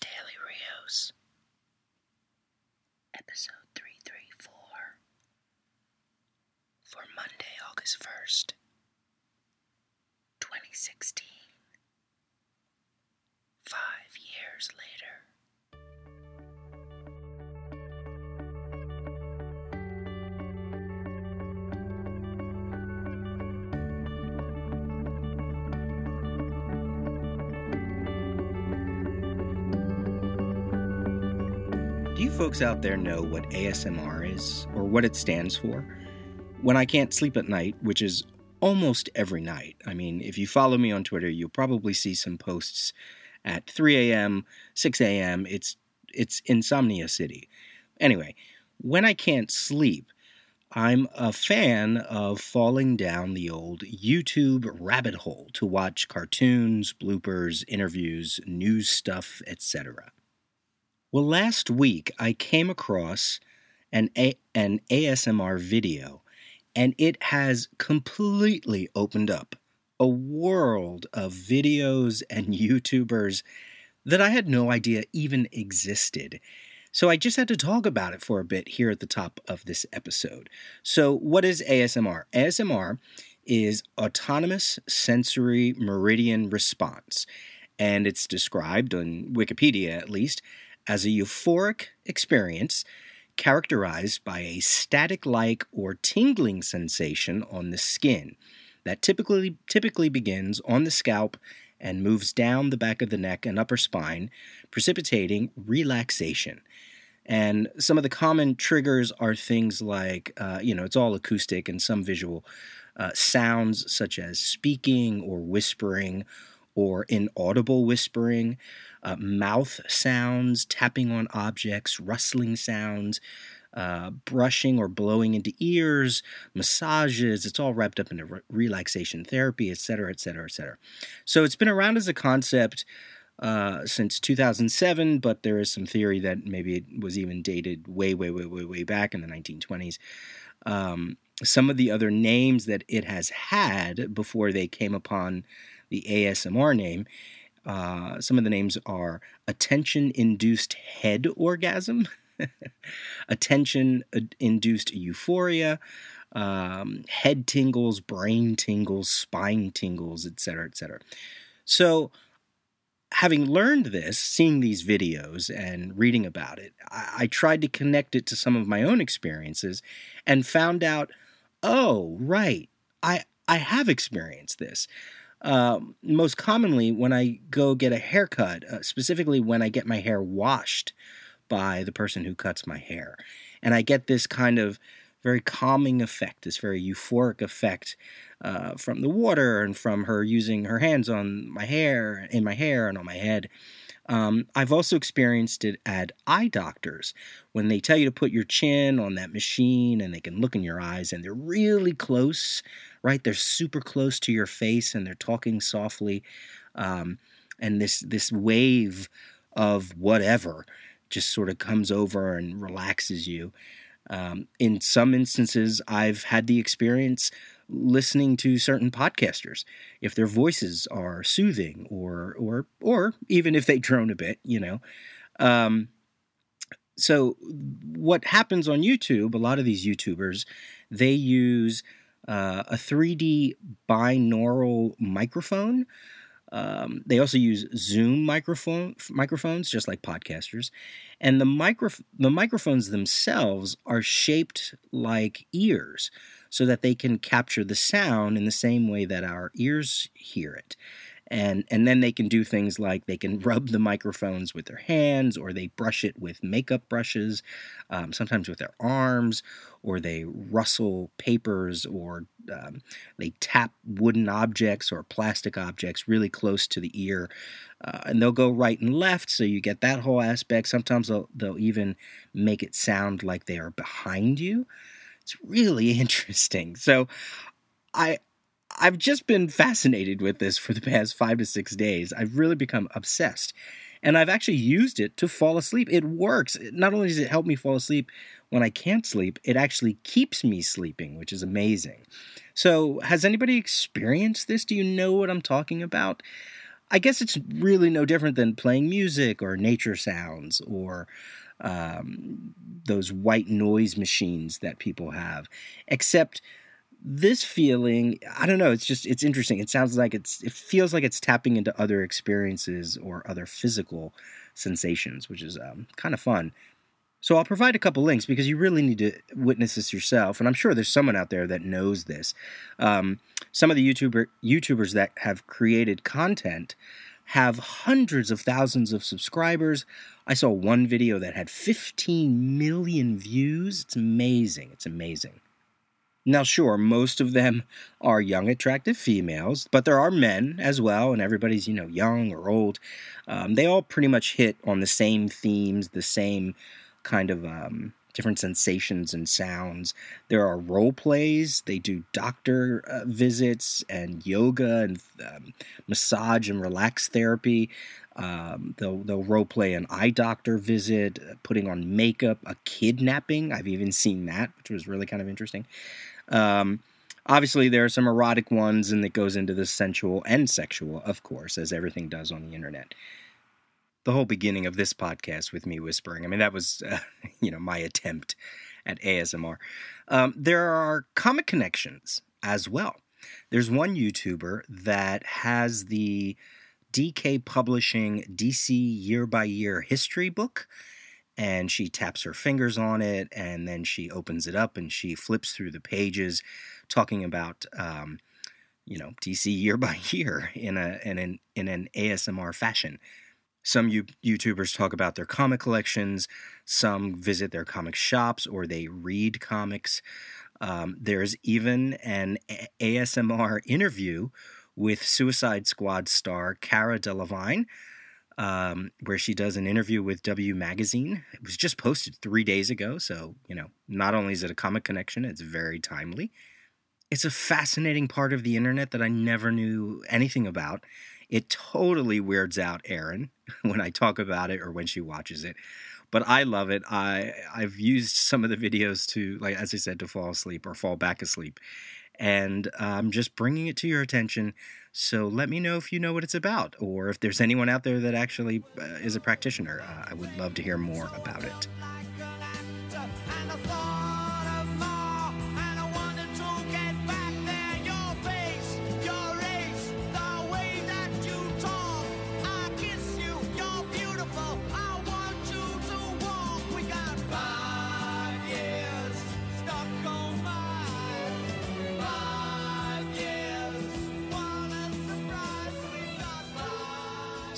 Daily Rios, episode 334, for Monday, August 1st, 2016. Five years later. Do you folks out there know what ASMR is or what it stands for? When I can't sleep at night, which is almost every night, I mean, if you follow me on Twitter, you'll probably see some posts at 3 a.m., 6 a.m. It's it's insomnia city. Anyway, when I can't sleep, I'm a fan of falling down the old YouTube rabbit hole to watch cartoons, bloopers, interviews, news stuff, etc. Well, last week I came across an, A- an ASMR video, and it has completely opened up a world of videos and YouTubers that I had no idea even existed. So I just had to talk about it for a bit here at the top of this episode. So, what is ASMR? ASMR is Autonomous Sensory Meridian Response, and it's described on Wikipedia at least as a euphoric experience characterized by a static like or tingling sensation on the skin that typically typically begins on the scalp and moves down the back of the neck and upper spine precipitating relaxation. And some of the common triggers are things like uh, you know it's all acoustic and some visual uh, sounds such as speaking or whispering or inaudible whispering uh, mouth sounds, tapping on objects, rustling sounds, uh, brushing or blowing into ears, massages. It's all wrapped up into re- relaxation therapy, et cetera, et cetera, et cetera. So it's been around as a concept uh, since 2007, but there is some theory that maybe it was even dated way, way, way, way, way back in the 1920s. Um, some of the other names that it has had before they came upon the ASMR name uh, some of the names are attention induced head orgasm, attention induced euphoria, um, head tingles, brain tingles, spine tingles, etc., etc. So, having learned this, seeing these videos and reading about it, I, I tried to connect it to some of my own experiences and found out, oh, right, I I have experienced this. Uh, most commonly when I go get a haircut, uh, specifically when I get my hair washed by the person who cuts my hair. And I get this kind of very calming effect, this very euphoric effect uh, from the water and from her using her hands on my hair, in my hair, and on my head. Um, I've also experienced it at eye doctors when they tell you to put your chin on that machine and they can look in your eyes and they're really close right? They're super close to your face and they're talking softly. Um, and this this wave of whatever just sort of comes over and relaxes you. Um, in some instances, I've had the experience listening to certain podcasters if their voices are soothing or or or even if they drone a bit, you know. Um, so what happens on YouTube? A lot of these YouTubers they use uh, a 3D binaural microphone. Um, they also use Zoom microphone microphones, just like podcasters, and the micro the microphones themselves are shaped like ears, so that they can capture the sound in the same way that our ears hear it. And and then they can do things like they can rub the microphones with their hands or they brush it with makeup brushes um, sometimes with their arms or they rustle papers or um, they tap wooden objects or plastic objects really close to the ear. Uh, and they'll go right and left so you get that whole aspect. Sometimes they'll, they'll even make it sound like they are behind you it's really interesting so I I've just been fascinated with this for the past five to six days. I've really become obsessed. And I've actually used it to fall asleep. It works. Not only does it help me fall asleep when I can't sleep, it actually keeps me sleeping, which is amazing. So, has anybody experienced this? Do you know what I'm talking about? I guess it's really no different than playing music or nature sounds or um, those white noise machines that people have, except this feeling i don't know it's just it's interesting. It sounds like it's it feels like it's tapping into other experiences or other physical sensations which is um, kind of fun. So i'll provide a couple links because you really need to witness this yourself and i'm sure there's someone out there that knows this. Um, some of the youtuber youtubers that have created content have hundreds of thousands of subscribers. I saw one video that had 15 million views. It's amazing. It's amazing. Now, sure, most of them are young, attractive females, but there are men as well, and everybody's, you know, young or old. Um, they all pretty much hit on the same themes, the same kind of um, different sensations and sounds. There are role plays, they do doctor uh, visits and yoga and um, massage and relax therapy. Um, they'll they'll role play an eye doctor visit, putting on makeup, a kidnapping. I've even seen that, which was really kind of interesting. Um, obviously, there are some erotic ones, and it goes into the sensual and sexual, of course, as everything does on the internet. The whole beginning of this podcast with me whispering, I mean, that was, uh, you know, my attempt at ASMR. Um, there are comic connections as well. There's one YouTuber that has the DK Publishing DC Year by Year History book and she taps her fingers on it and then she opens it up and she flips through the pages talking about um, you know DC year by year in a in an in an ASMR fashion. Some YouTubers talk about their comic collections. Some visit their comic shops or they read comics. Um, there's even an ASMR interview with Suicide Squad star Cara Delevingne um, where she does an interview with W Magazine. It was just posted three days ago, so you know, not only is it a comic connection, it's very timely. It's a fascinating part of the internet that I never knew anything about. It totally weirds out Erin when I talk about it or when she watches it, but I love it. I I've used some of the videos to, like as I said, to fall asleep or fall back asleep, and I'm just bringing it to your attention. So let me know if you know what it's about, or if there's anyone out there that actually uh, is a practitioner. Uh, I would love to hear more about it.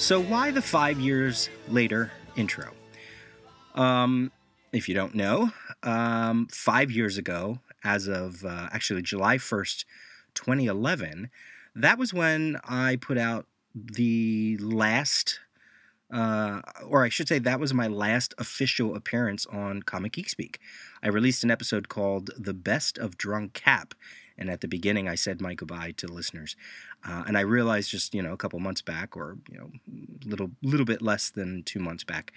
So, why the five years later intro? Um, if you don't know, um, five years ago, as of uh, actually July 1st, 2011, that was when I put out the last, uh, or I should say, that was my last official appearance on Comic Geek Speak. I released an episode called The Best of Drunk Cap and at the beginning, I said my goodbye to listeners, uh, and I realized just you know a couple months back, or you know, little little bit less than two months back.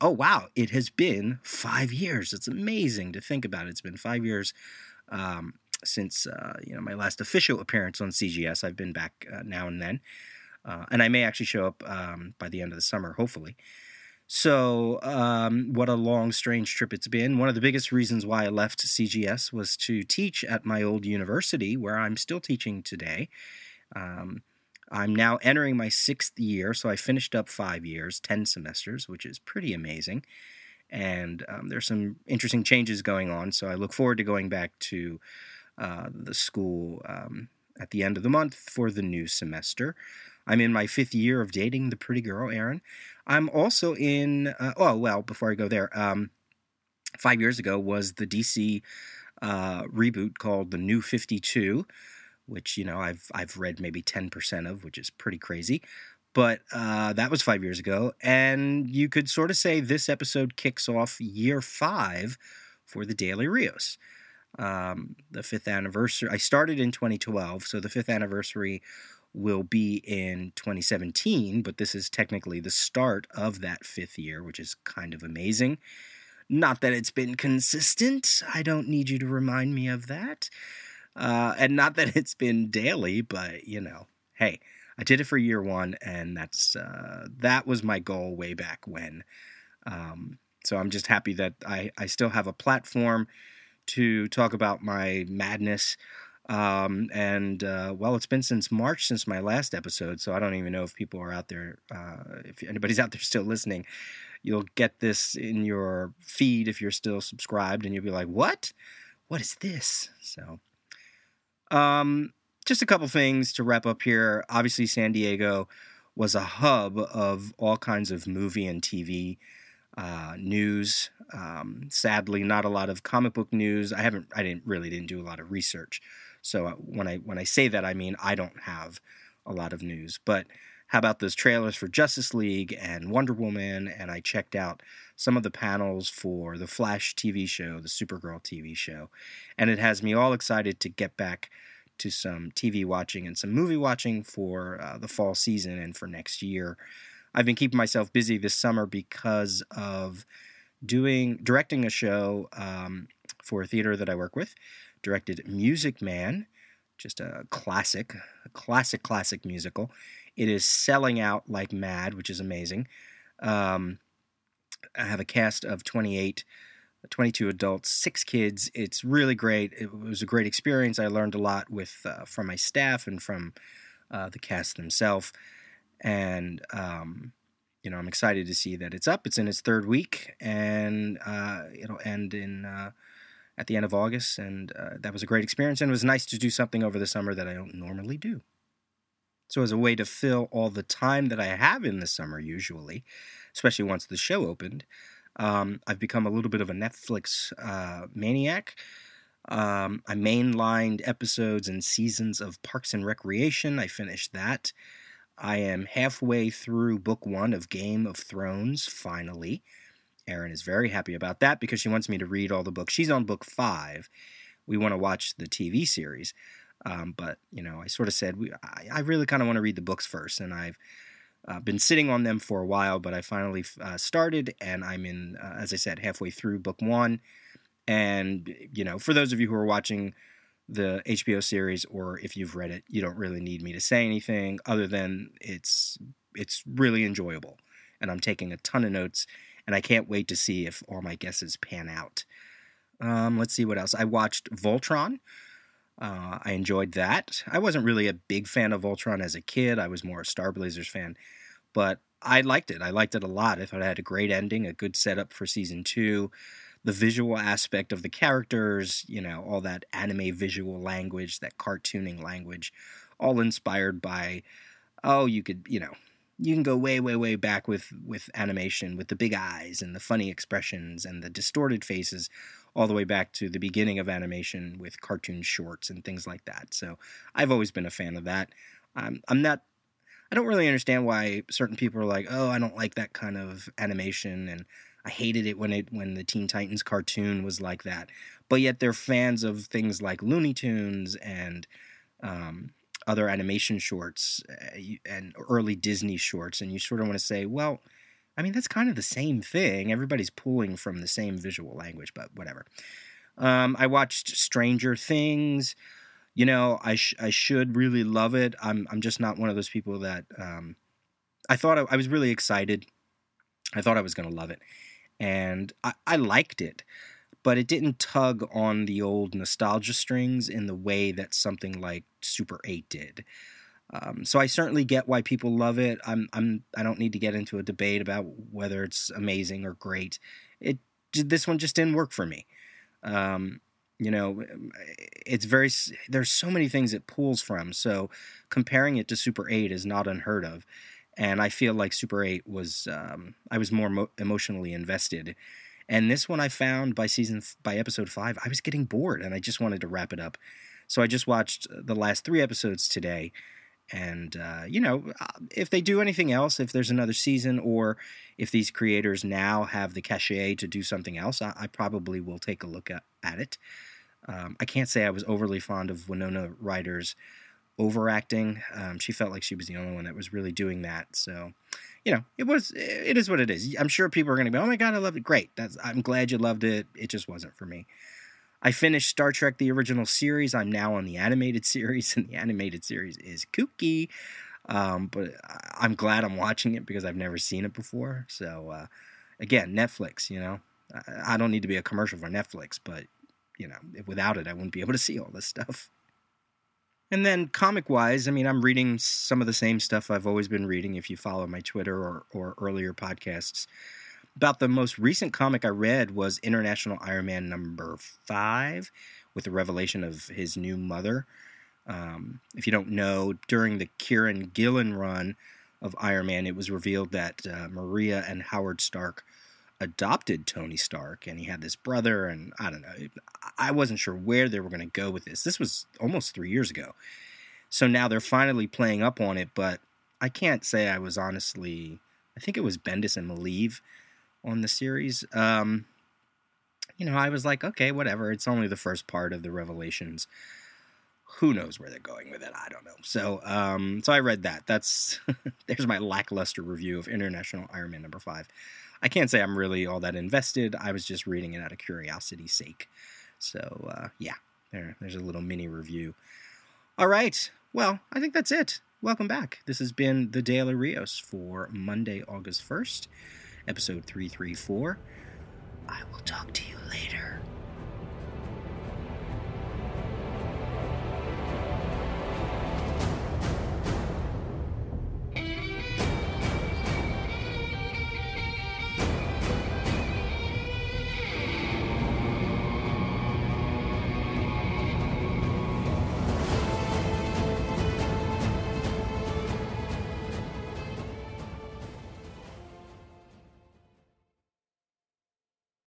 Oh wow! It has been five years. It's amazing to think about. It. It's been five years um, since uh, you know my last official appearance on CGS. I've been back uh, now and then, uh, and I may actually show up um, by the end of the summer, hopefully. So, um, what a long, strange trip it's been. One of the biggest reasons why I left CGS was to teach at my old university, where I'm still teaching today. Um, I'm now entering my sixth year, so I finished up five years, 10 semesters, which is pretty amazing. And um, there's some interesting changes going on, so I look forward to going back to uh, the school um, at the end of the month for the new semester. I'm in my fifth year of dating the pretty girl, Erin. I'm also in. Uh, oh well, before I go there, um, five years ago was the DC uh, reboot called the New Fifty Two, which you know I've I've read maybe ten percent of, which is pretty crazy. But uh, that was five years ago, and you could sort of say this episode kicks off year five for the Daily Rios. Um, the fifth anniversary. I started in 2012, so the fifth anniversary will be in 2017, but this is technically the start of that fifth year, which is kind of amazing. Not that it's been consistent. I don't need you to remind me of that. Uh, and not that it's been daily, but you know, hey, I did it for year one, and that's uh, that was my goal way back when. Um, so I'm just happy that I, I still have a platform to talk about my madness. Um, and uh, well, it's been since March since my last episode, so I don't even know if people are out there, uh, if anybody's out there still listening. You'll get this in your feed if you're still subscribed, and you'll be like, "What? What is this?" So, um, just a couple things to wrap up here. Obviously, San Diego was a hub of all kinds of movie and TV uh, news. Um, sadly, not a lot of comic book news. I haven't. I didn't really didn't do a lot of research. So uh, when I when I say that, I mean I don't have a lot of news. But how about those trailers for Justice League and Wonder Woman? And I checked out some of the panels for the Flash TV show, the Supergirl TV show, and it has me all excited to get back to some TV watching and some movie watching for uh, the fall season and for next year. I've been keeping myself busy this summer because of doing directing a show um, for a theater that I work with. Directed Music Man, just a classic, a classic, classic musical. It is selling out like mad, which is amazing. Um, I have a cast of 28, 22 adults, six kids. It's really great. It was a great experience. I learned a lot with uh, from my staff and from uh, the cast themselves and um, you know I'm excited to see that it's up. It's in its third week, and uh, it'll end in uh, at the end of August. And uh, that was a great experience, and it was nice to do something over the summer that I don't normally do. So as a way to fill all the time that I have in the summer, usually, especially once the show opened, um, I've become a little bit of a Netflix uh, maniac. Um, I mainlined episodes and seasons of Parks and Recreation. I finished that. I am halfway through book one of Game of Thrones, finally. Erin is very happy about that because she wants me to read all the books. She's on book five. We want to watch the TV series. Um, but, you know, I sort of said, we, I, I really kind of want to read the books first. And I've uh, been sitting on them for a while, but I finally uh, started and I'm in, uh, as I said, halfway through book one. And, you know, for those of you who are watching the HBO series, or if you've read it, you don't really need me to say anything other than it's it's really enjoyable, and I'm taking a ton of notes, and I can't wait to see if all my guesses pan out. Um, let's see what else. I watched Voltron. Uh, I enjoyed that. I wasn't really a big fan of Voltron as a kid. I was more a Star Blazers fan, but I liked it. I liked it a lot. I thought it had a great ending, a good setup for season two the visual aspect of the characters, you know, all that anime visual language, that cartooning language, all inspired by, oh, you could, you know, you can go way, way, way back with with animation, with the big eyes and the funny expressions and the distorted faces, all the way back to the beginning of animation with cartoon shorts and things like that. So I've always been a fan of that. I'm I'm not. I don't really understand why certain people are like, oh, I don't like that kind of animation, and I hated it when it when the Teen Titans cartoon was like that. But yet they're fans of things like Looney Tunes and um, other animation shorts uh, and early Disney shorts, and you sort of want to say, well, I mean that's kind of the same thing. Everybody's pulling from the same visual language, but whatever. Um, I watched Stranger Things. You know, I sh- I should really love it. I'm I'm just not one of those people that um, I thought I, I was really excited. I thought I was going to love it and I, I liked it, but it didn't tug on the old nostalgia strings in the way that something like Super 8 did. Um, so I certainly get why people love it. I'm I'm I don't need to get into a debate about whether it's amazing or great. It this one just didn't work for me. Um, you know, it's very there's so many things it pulls from. So comparing it to Super 8 is not unheard of and I feel like Super 8 was um, I was more mo- emotionally invested. And this one I found by season by episode 5, I was getting bored and I just wanted to wrap it up. So I just watched the last 3 episodes today. And uh, you know, uh, if they do anything else, if there's another season, or if these creators now have the cachet to do something else, I, I probably will take a look at, at it. Um, I can't say I was overly fond of Winona Ryder's overacting. Um, she felt like she was the only one that was really doing that. So, you know, it was it is what it is. I'm sure people are going to be, oh my god, I loved it. Great, that's I'm glad you loved it. It just wasn't for me. I finished Star Trek: The Original Series. I'm now on the animated series, and the animated series is kooky. Um, but I'm glad I'm watching it because I've never seen it before. So uh, again, Netflix. You know, I don't need to be a commercial for Netflix, but you know, without it, I wouldn't be able to see all this stuff. And then comic wise, I mean, I'm reading some of the same stuff I've always been reading if you follow my Twitter or, or earlier podcasts. About the most recent comic I read was International Iron Man number five, with the revelation of his new mother. Um, if you don't know, during the Kieron Gillen run of Iron Man, it was revealed that uh, Maria and Howard Stark adopted Tony Stark, and he had this brother, and I don't know. I wasn't sure where they were going to go with this. This was almost three years ago. So now they're finally playing up on it, but I can't say I was honestly. I think it was Bendis and Maleev on the series. Um, you know, I was like, okay, whatever. It's only the first part of the Revelations. Who knows where they're going with it? I don't know. So, um, so I read that. That's there's my lackluster review of International Iron Man number five. I can't say I'm really all that invested. I was just reading it out of curiosity's sake. So, uh, yeah, there, there's a little mini review. All right. Well, I think that's it. Welcome back. This has been the Daily Rios for Monday, August 1st, episode 334. I will talk to you later.